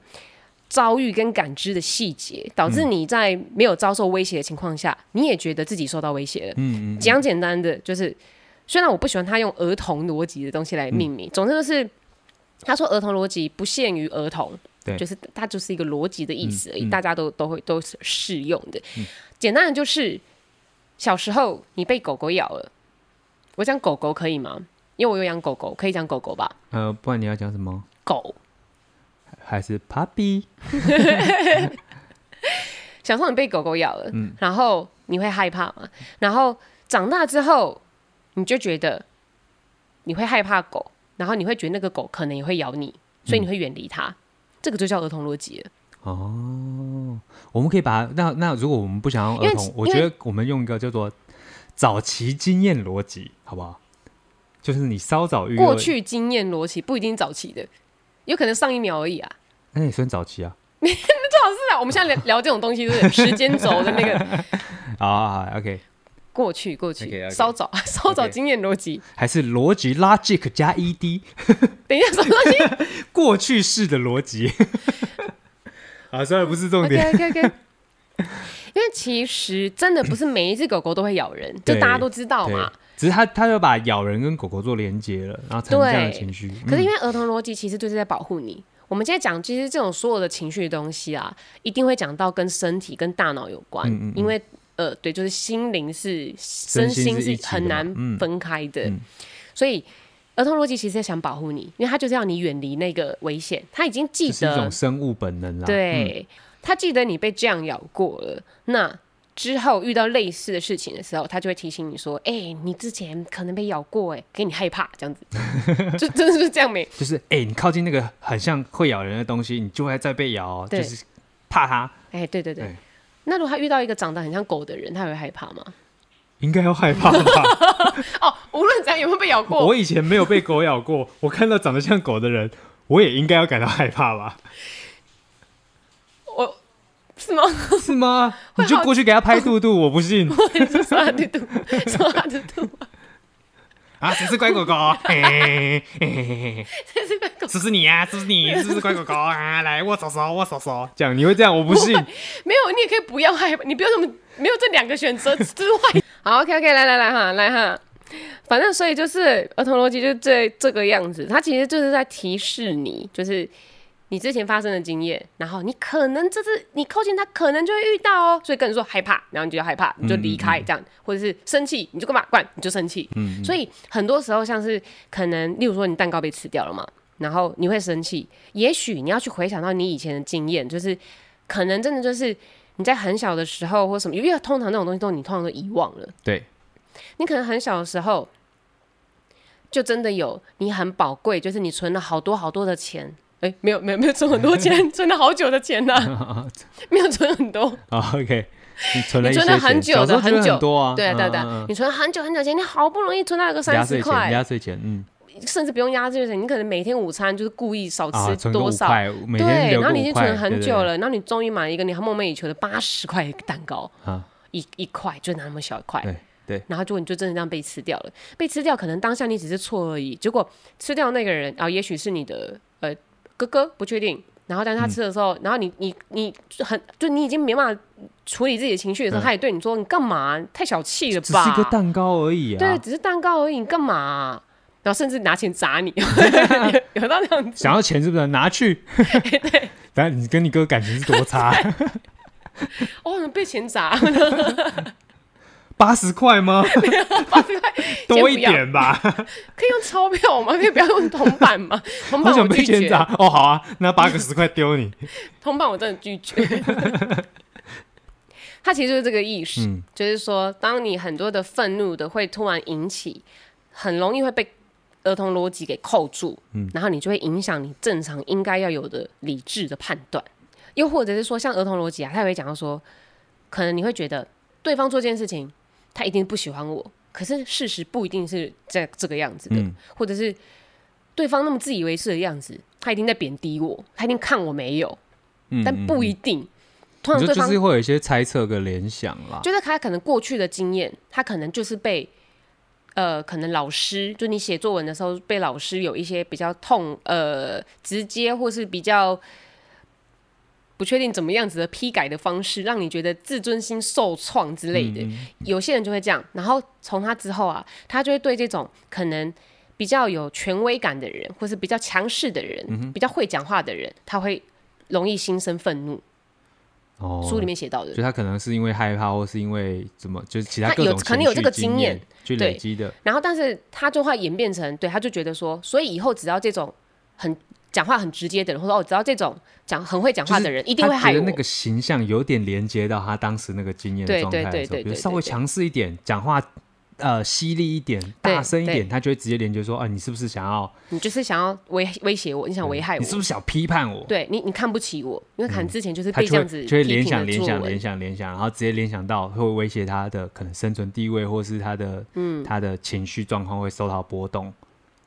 遭遇跟感知的细节，导致你在没有遭受威胁的情况下，嗯、你也觉得自己受到威胁了。嗯嗯。讲简单的，就是虽然我不喜欢他用儿童逻辑的东西来命名，嗯、总之就是他说儿童逻辑不限于儿童，对，就是它就是一个逻辑的意思而已，嗯嗯、大家都都会都是适用的。嗯、简单的就是小时候你被狗狗咬了，我讲狗狗可以吗？因为我有养狗狗，可以讲狗狗吧？呃，不然你要讲什么？狗还是 puppy？小时候你被狗狗咬了，嗯、然后你会害怕吗？然后长大之后，你就觉得你会害怕狗，然后你会觉得那个狗可能也会咬你，所以你会远离它。嗯、这个就叫儿童逻辑了。哦，我们可以把它那那如果我们不想要儿童，我觉得我们用一个叫做早期经验逻辑，好不好？就是你稍早遇过去经验逻辑不一定早期的，有可能上一秒而已啊。那也算早期啊。最好是啊，我们现在聊聊这种东西，是时间轴的那个。好好好，OK。过去过去，稍早 稍早经验逻辑，还是逻辑 logic 加 ed。等一下，什么东西？过去式的逻辑。啊，虽然不是重点。OK OK OK。因为其实真的不是每一只狗狗都会咬人，就大家都知道嘛。只是他，他就把咬人跟狗狗做连接了，然后产生这样的情绪。嗯、可是因为儿童逻辑其实就是在保护你。我们今天讲，其实这种所有的情绪的东西啊，一定会讲到跟身体、跟大脑有关。嗯嗯嗯，因为呃，对，就是心灵是身心是很难分开的。所以儿童逻辑其实是想保护你，因为他就是要你远离那个危险。他已经记得是一种生物本能了。对，嗯、他记得你被这样咬过了，那。之后遇到类似的事情的时候，他就会提醒你说：“哎、欸，你之前可能被咬过，哎，给你害怕这样子，就真的是这样没？就是哎、欸，你靠近那个很像会咬人的东西，你就会再被咬，对就是怕它。哎、欸，对对对。欸、那如果他遇到一个长得很像狗的人，他会害怕吗？应该要害怕吧？哦，无论怎样有没有被咬过，我以前没有被狗咬过，我看到长得像狗的人，我也应该要感到害怕吧？我。是吗？是吗？你就过去给他拍肚肚，我不信。我也是说他的肚，说他的肚。啊，谁是乖狗狗？谁是乖狗？是不是你啊？是不是你？是不是乖狗狗啊？来，握手手，握手手。这样你会这样？我不信。没有，你也可以不要害怕，你不要什么，没有这两个选择之外。好，OK OK，来来来哈，来哈。反正所以就是儿童逻辑就这这个样子，它其实就是在提示你，就是。你之前发生的经验，然后你可能这次你靠近他，可能就会遇到哦，所以跟人说害怕，然后你就要害怕，你就离开这样，嗯嗯、或者是生气，你就干嘛管，你就生气。嗯，嗯，所以很多时候像是可能，例如说你蛋糕被吃掉了嘛，然后你会生气，也许你要去回想到你以前的经验，就是可能真的就是你在很小的时候或什么，因为通常那种东西都你通常都遗忘了。对，你可能很小的时候就真的有你很宝贵，就是你存了好多好多的钱。哎，没有没有没有存很多钱，存了好久的钱呢，没有存很多。OK，你存了，你存了很久的很久多啊，对对对，你存了很久很久钱，你好不容易存到一个三十块压岁钱，嗯，甚至不用压岁钱，你可能每天午餐就是故意少吃多少，对，然后你已经存了很久了，然后你终于买了一个你还梦寐以求的八十块蛋糕，一一块就那么小一块，对对，然后就你就真的这样被吃掉了，被吃掉，可能当下你只是错而已，结果吃掉那个人啊，也许是你的呃。哥哥不确定，然后但是他吃的时候，嗯、然后你你你很就你已经没办法处理自己的情绪的时候，嗯、他也对你说：“你干嘛？太小气了吧？”只是一个蛋糕而已啊！对，只是蛋糕而已，你干嘛？然后甚至拿钱砸你，有到那样子。想要钱是不是？拿去。对。等下你跟你哥感情是多差？哦，被钱砸。八十块吗？八十块多一点吧。可以用钞票吗？可以不要用铜板吗？铜板我拒绝。哦，好啊，那八个十块丢你。铜板我真的拒绝。他其实就是这个意识，嗯、就是说，当你很多的愤怒的会突然引起，很容易会被儿童逻辑给扣住，嗯、然后你就会影响你正常应该要有的理智的判断。又或者是说，像儿童逻辑啊，他也会讲到说，可能你会觉得对方做这件事情。他一定不喜欢我，可是事实不一定是这这个样子的，嗯、或者是对方那么自以为是的样子，他一定在贬低我，他一定看我没有，嗯、但不一定。嗯、通常对方就是会有一些猜测跟联想啦，就是他可能过去的经验，他可能就是被呃，可能老师就你写作文的时候被老师有一些比较痛呃直接或是比较。不确定怎么样子的批改的方式，让你觉得自尊心受创之类的，嗯、有些人就会这样。然后从他之后啊，他就会对这种可能比较有权威感的人，或是比较强势的人，嗯、比较会讲话的人，他会容易心生愤怒。哦，书里面写到的，就他可能是因为害怕，或是因为怎么，就是其他各种有可能有这个经验去累积的。然后，但是他就会演变成，对，他就觉得说，所以以后只要这种很讲话很直接的人，或者哦，只要这种讲很会讲话的人，一定会害我。那个形象有点连接到他当时那个经验的状态的时候，对对对对，比如稍微强势一点讲话。呃，犀利一点，大声一点，他就会直接连接说：“啊、呃，你是不是想要？你就是想要威威胁我？你想危害我？你是不是想批判我？对你，你看不起我？因为可能之前就是被这样子、嗯、就，就会联想、联想、联想、联想，然后直接联想到会威胁他的可能生存地位，或是他的嗯，他的情绪状况会受到波动。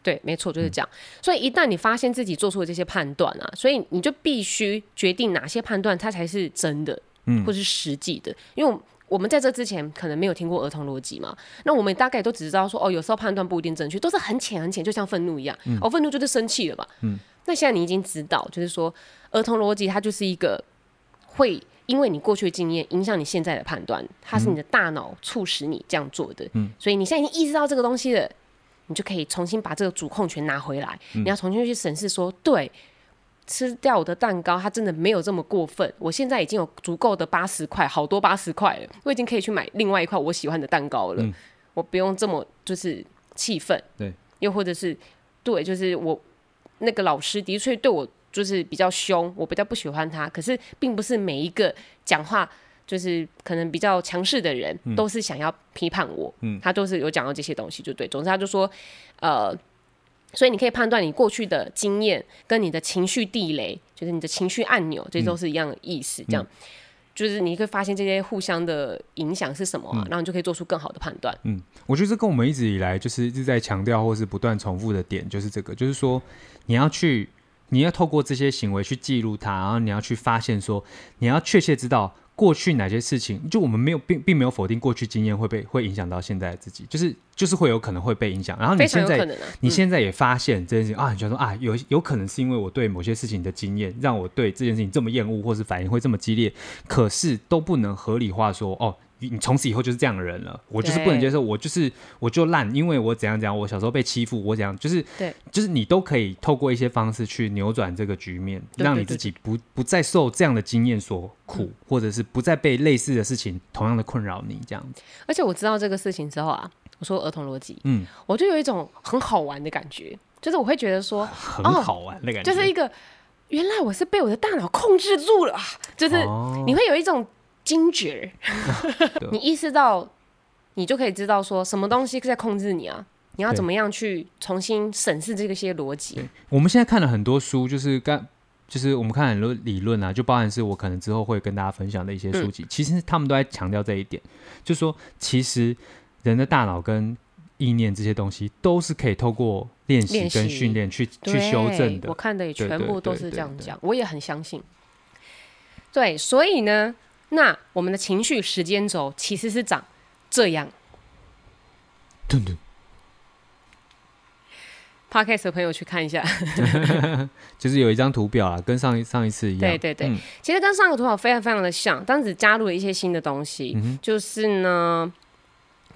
对，没错，就是这样。嗯、所以一旦你发现自己做出了这些判断啊，所以你就必须决定哪些判断它才是真的，嗯，或是实际的，因为。我们在这之前可能没有听过儿童逻辑嘛，那我们大概都只知道说，哦，有时候判断不一定正确，都是很浅很浅，就像愤怒一样，嗯、哦，愤怒就是生气了吧？嗯，那现在你已经知道，就是说儿童逻辑它就是一个会因为你过去的经验影响你现在的判断，它是你的大脑促使你这样做的，嗯，所以你现在已经意识到这个东西了，你就可以重新把这个主控权拿回来，嗯、你要重新去审视说，对。吃掉我的蛋糕，它真的没有这么过分。我现在已经有足够的八十块，好多八十块了，我已经可以去买另外一块我喜欢的蛋糕了。嗯、我不用这么就是气愤。对，又或者是对，就是我那个老师的确对我就是比较凶，我比较不喜欢他。可是并不是每一个讲话就是可能比较强势的人都是想要批判我。嗯，他都是有讲到这些东西，就对。总之，他就说，呃。所以你可以判断你过去的经验跟你的情绪地雷，就是你的情绪按钮，这都是一样的意思。这样，嗯、就是你会发现这些互相的影响是什么、啊，嗯、然后你就可以做出更好的判断。嗯，我觉得这跟我们一直以来就是一直在强调或是不断重复的点，就是这个，就是说你要去，你要透过这些行为去记录它，然后你要去发现说，你要确切知道。过去哪些事情，就我们没有并并没有否定过去经验会被会影响到现在的自己，就是就是会有可能会被影响。然后你现在、啊、你现在也发现这件事情、嗯、啊，你觉得说啊，有有可能是因为我对某些事情的经验，让我对这件事情这么厌恶，或是反应会这么激烈，可是都不能合理化说哦。你从此以后就是这样的人了，我就是不能接受，我就是我就烂，因为我怎样怎样，我小时候被欺负，我怎样，就是对，就是你都可以透过一些方式去扭转这个局面，对对对对，让你自己不不再受这样的经验所苦，嗯、或者是不再被类似的事情同样的困扰你这样子。而且我知道这个事情之后啊，我说儿童逻辑，嗯，我就有一种很好玩的感觉，就是我会觉得说很好玩的感觉，哦、就是一个原来我是被我的大脑控制住了，就是你会有一种。惊觉，你意识到，你就可以知道说什么东西在控制你啊？你要怎么样去重新审视这个些逻辑？我们现在看了很多书，就是刚，就是我们看很多理论啊，就包含是我可能之后会跟大家分享的一些书籍。嗯、其实他们都在强调这一点，就是说其实人的大脑跟意念这些东西都是可以透过练习跟训练去去修正的。我看的也全部都是这样讲，我也很相信。对，所以呢。那我们的情绪时间轴其实是长这样。对对。Podcast 的朋友去看一下，就是有一张图表啊，跟上一上一次一样。对对对，嗯、其实跟上个图表非常非常的像，但是加入了一些新的东西。嗯、就是呢，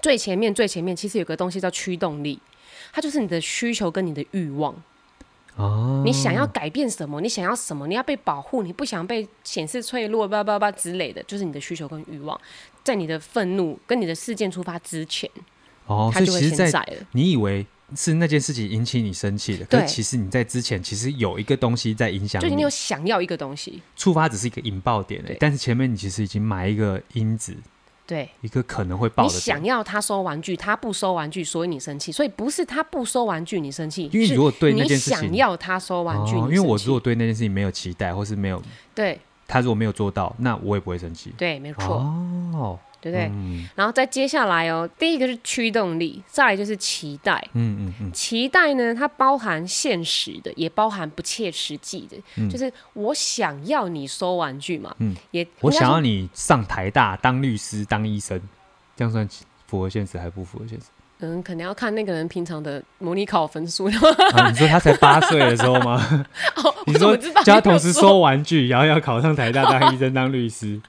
最前面最前面其实有个东西叫驱动力，它就是你的需求跟你的欲望。哦，你想要改变什么？你想要什么？你要被保护，你不想被显示脆弱，叭叭叭之类的，就是你的需求跟欲望，在你的愤怒跟你的事件出发之前，哦，它就会先在了。你以为是那件事情引起你生气的，对可是其实你在之前其实有一个东西在影响你，就是你有想要一个东西，触发只是一个引爆点，对但是前面你其实已经埋一个因子。对，一个可能会爆的。你想要他收玩具，他不收玩具，所以你生气。所以不是他不收玩具你生气，因为如果对那件事情，你想要他收玩具，哦，因为我如果对那件事情没有期待，或是没有对他如果没有做到，那我也不会生气。对，没错。哦。对不对？嗯、然后再接下来哦，第一个是驱动力，再来就是期待。嗯嗯嗯。期待呢，它包含现实的，也包含不切实际的。嗯、就是我想要你收玩具嘛。嗯。也我想要你上台大当律师、当医生，这样算符合现实还不符合现实？嗯，可能要看那个人平常的模拟考分数。啊、你说他才八岁的时候吗？哦，你说叫他同时收玩具，然后要考上台大当医生、当律师。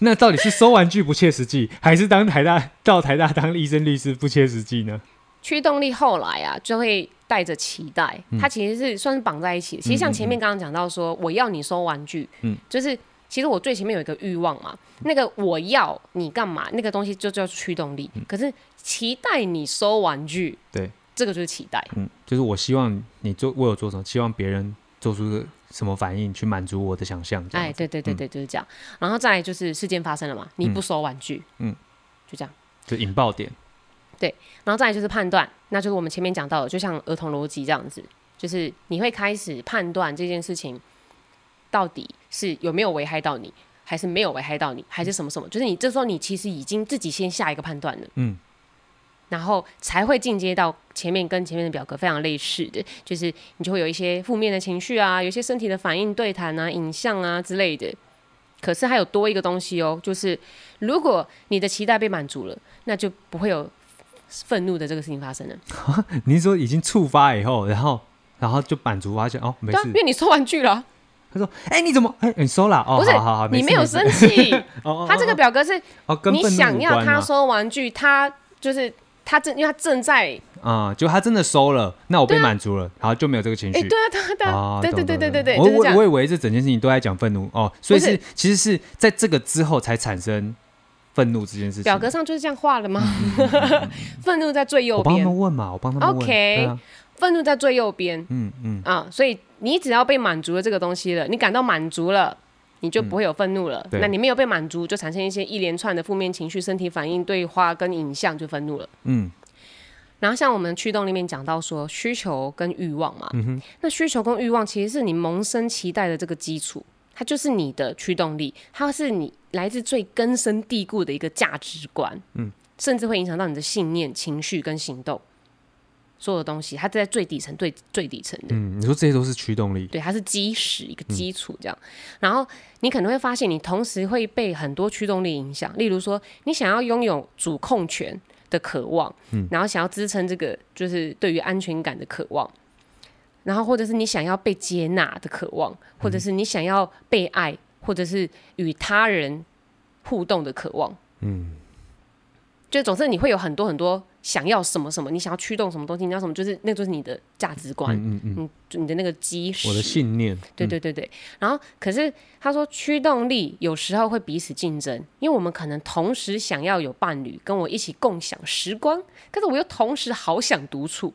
那到底是收玩具不切实际，还是当台大到台大当医生律师不切实际呢？驱动力后来啊，就会带着期待，它其实是算是绑在一起的。其实像前面刚刚讲到说，我要你收玩具，嗯，就是其实我最前面有一个欲望嘛，那个我要你干嘛？那个东西就叫驱动力。可是期待你收玩具，对，这个就是期待，嗯，就是我希望你做，我有做什么，希望别人做出个什么反应去满足我的想象。哎，对对对对，就是这样。然后再来就是事件发生了嘛，你不收玩具，嗯，就这样，就引爆点。对，然后再来就是判断，那就是我们前面讲到的，就像儿童逻辑这样子，就是你会开始判断这件事情到底是有没有危害到你，还是没有危害到你，还是什么什么，就是你这时候你其实已经自己先下一个判断了，嗯，然后才会进阶到前面跟前面的表格非常类似的，就是你就会有一些负面的情绪啊，有一些身体的反应、对谈啊、影像啊之类的。可是还有多一个东西哦，就是如果你的期待被满足了，那就不会有。愤怒的这个事情发生了，你是说已经触发以后，然后然后就满足发现哦，没事，因为你收玩具了。他说：“哎、欸，你怎么？哎、欸，你收了？哦，不是，好好好，你没有生气。他这个表格是，你想要他收玩具，他就是他正，因为他正在啊、嗯，就他真的收了，那我被满足了，然后就没有这个情绪。对啊，对啊，对对对对对对，我我我以为这整件事情都在讲愤怒哦，所以是，是其实是在这个之后才产生。”愤怒这件事情，表格上就是这样画的吗？愤怒在最右边。我帮他们问嘛，我帮他们问。OK，愤、啊、怒在最右边。嗯嗯啊，所以你只要被满足了这个东西了，你感到满足了，你就不会有愤怒了。嗯、那你没有被满足，就产生一些一连串的负面情绪、身体反应、对话跟影像，就愤怒了。嗯。然后像我们驱动里面讲到说，需求跟欲望嘛。嗯哼。那需求跟欲望其实是你萌生期待的这个基础。它就是你的驱动力，它是你来自最根深蒂固的一个价值观，嗯，甚至会影响到你的信念、情绪跟行动，所有的东西，它在最底层、最最底层的。嗯，你说这些都是驱动力，对，它是基石，一个基础这样。嗯、然后你可能会发现，你同时会被很多驱动力影响，例如说，你想要拥有主控权的渴望，嗯，然后想要支撑这个，就是对于安全感的渴望。然后，或者是你想要被接纳的渴望，或者是你想要被爱，或者是与他人互动的渴望。嗯，就总之你会有很多很多想要什么什么，你想要驱动什么东西，你要什么，就是那就是你的价值观，嗯嗯，嗯，你的那个基石，我的信念。对对对对。然后，可是他说驱动力有时候会彼此竞争，因为我们可能同时想要有伴侣跟我一起共享时光，可是我又同时好想独处。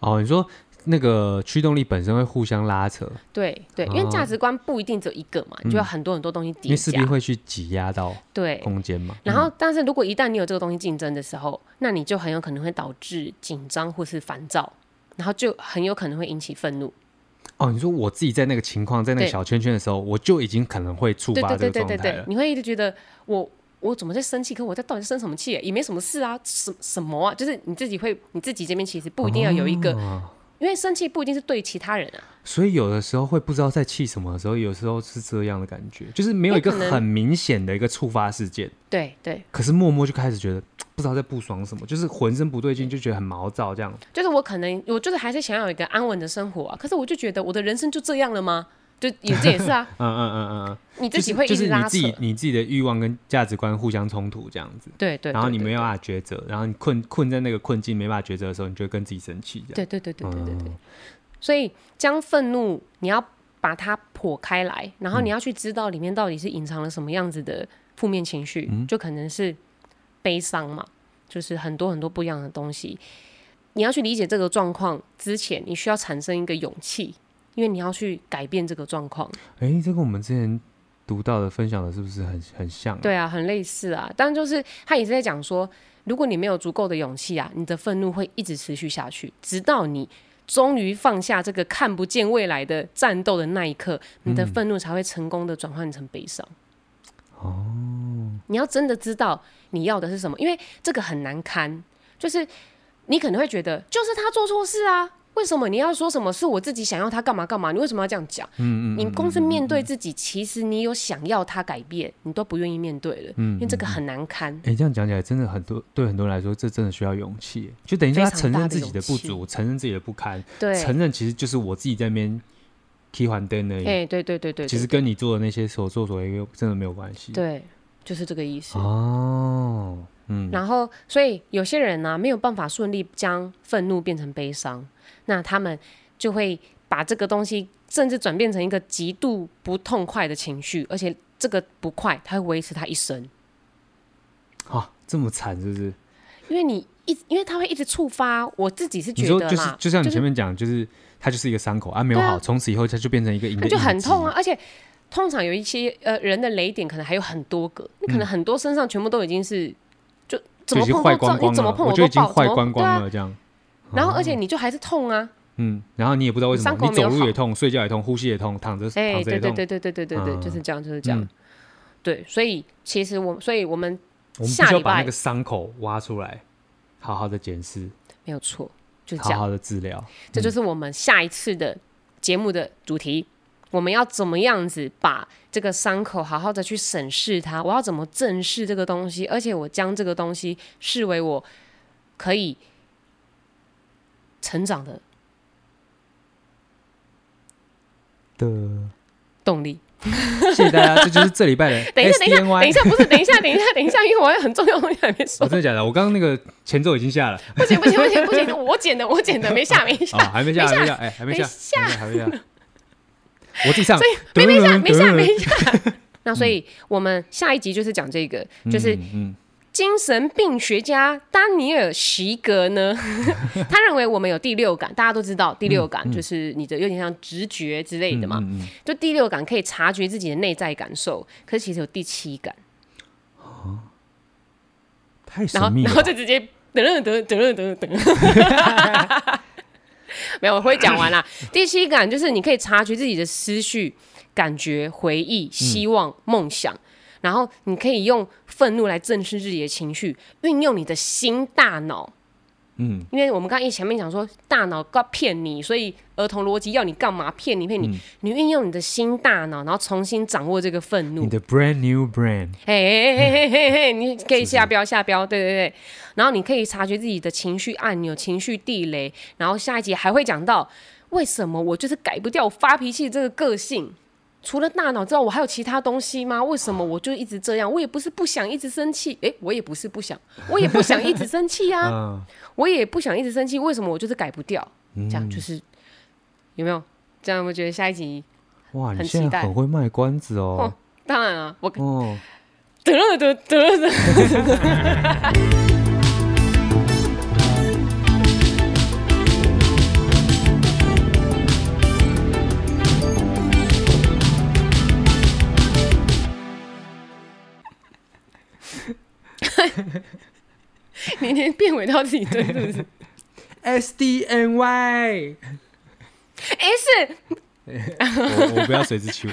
哦，你说。那个驱动力本身会互相拉扯，对对，因为价值观不一定只有一个嘛，你就有很多很多东西叠加，因为势必会去挤压到对空间嘛。然后，但是如果一旦你有这个东西竞争的时候，那你就很有可能会导致紧张或是烦躁，然后就很有可能会引起愤怒。哦，你说我自己在那个情况，在那个小圈圈的时候，我就已经可能会触发这个状态了。对对对对对，你会一直觉得我我怎么在生气？可我在到底生什么气？也没什么事啊，什什么啊？就是你自己会，你自己这边其实不一定要有一个。哦因为生气不一定是对其他人啊，所以有的时候会不知道在气什么的时候，有时候是这样的感觉，就是没有一个很明显的一个触发事件，对对。可是默默就开始觉得不知道在不爽什么，就是浑身不对劲，就觉得很毛躁这样。就是我可能我就是还是想要有一个安稳的生活啊，可是我就觉得我的人生就这样了吗？就也这也是啊，嗯嗯嗯嗯嗯，你自己会一直拉扯，就是、就是你自己你自己的欲望跟价值观互相冲突这样子，对对，对，然后你没有办法抉择，然后你困困在那个困境没办法抉择的时候，你就会跟自己生气，对对对对对对对。嗯、所以将愤怒你要把它剖开来，然后你要去知道里面到底是隐藏了什么样子的负面情绪，嗯、就可能是悲伤嘛，就是很多很多不一样的东西。你要去理解这个状况之前，你需要产生一个勇气。因为你要去改变这个状况，哎、欸，这个我们之前读到的分享的是不是很很像、啊？对啊，很类似啊。但就是他也是在讲说，如果你没有足够的勇气啊，你的愤怒会一直持续下去，直到你终于放下这个看不见未来的战斗的那一刻，你的愤怒才会成功的转换成悲伤。哦、嗯，你要真的知道你要的是什么，因为这个很难堪，就是你可能会觉得，就是他做错事啊。为什么你要说什么是我自己想要他干嘛干嘛？你为什么要这样讲？嗯嗯，你光是面对自己，其实你有想要他改变，你都不愿意面对了。嗯，因为这个很难堪。哎、欸，这样讲起来，真的很多对很多人来说，这真的需要勇气。就等于说他承认自己的不足，承认自己的不堪，对，承认其实就是我自己在那边替换灯而已。哎、欸，对对对对，对，其实跟你做的那些所作所为真的没有关系。对，就是这个意思哦。嗯，然后所以有些人呢、啊、没有办法顺利将愤怒变成悲伤，那他们就会把这个东西甚至转变成一个极度不痛快的情绪，而且这个不快它会维持他一生。啊，这么惨是不是？因为你一因为它会一直触发，我自己是觉得就是就像你前面讲，就是它就是一个伤口啊，没有好，从、啊、此以后它就变成一个阴影，就很痛啊，而且。通常有一些呃人的雷点可能还有很多个，你可能很多身上全部都已经是就怎么碰都撞，你怎么碰我都爆，坏光光了这样。然后而且你就还是痛啊，嗯，然后你也不知道为什么，你走路也痛，睡觉也痛，呼吸也痛，躺着哎，对对对对对对对对，就是这样就是这样。对，所以其实我所以我们我们需要把那个伤口挖出来，好好的检视，没有错，就好好的治疗，这就是我们下一次的节目的主题。我们要怎么样子把这个伤口好好的去审视它？我要怎么正视这个东西？而且我将这个东西视为我可以成长的的动力。谢谢大家，这就是这礼拜的。等一下，等一下，等一下，不是，等一下，等一下，等一下，因为我还有很重要的东西还没说。真的假的？我刚刚那个前奏已经下了。不行，不行，不行，不行，我剪的，我剪的，没下，没下，还没下，还没下，哎，还没下，还没下。我自己上，所以没没下没下没下。那所以我们下一集就是讲这个，就是精神病学家丹尼尔席格呢，他认为我们有第六感，大家都知道第六感就是你的有点像直觉之类的嘛，就第六感可以察觉自己的内在感受，可是其实有第七感。太神秘了，然后就直接等等等等等等。没有，我会讲完啦。第七感就是你可以察觉自己的思绪、感觉、回忆、希望、嗯、梦想，然后你可以用愤怒来正视自己的情绪，运用你的新大脑。嗯，因为我们刚刚一前面讲说大脑要骗你，所以儿童逻辑要你干嘛？骗你骗你，嗯、你运用你的新大脑，然后重新掌握这个愤怒。你的 brand new brain，嘿嘿嘿嘿嘿，你可以下标下标，对对对。然后你可以察觉自己的情绪按钮、情绪地雷。然后下一集还会讲到为什么我就是改不掉我发脾气这个个性。除了大脑之外，我还有其他东西吗？为什么我就一直这样？我也不是不想一直生气，诶，我也不是不想，我也不想一直生气呀，我也不想一直生气。为什么我就是改不掉？这样就是有没有？这样我觉得下一集哇，你现在，很会卖关子哦。当然了，我哦，得得得得。你连变尾都要自己对，是不是？S D N Y S，我我不要随之起舞。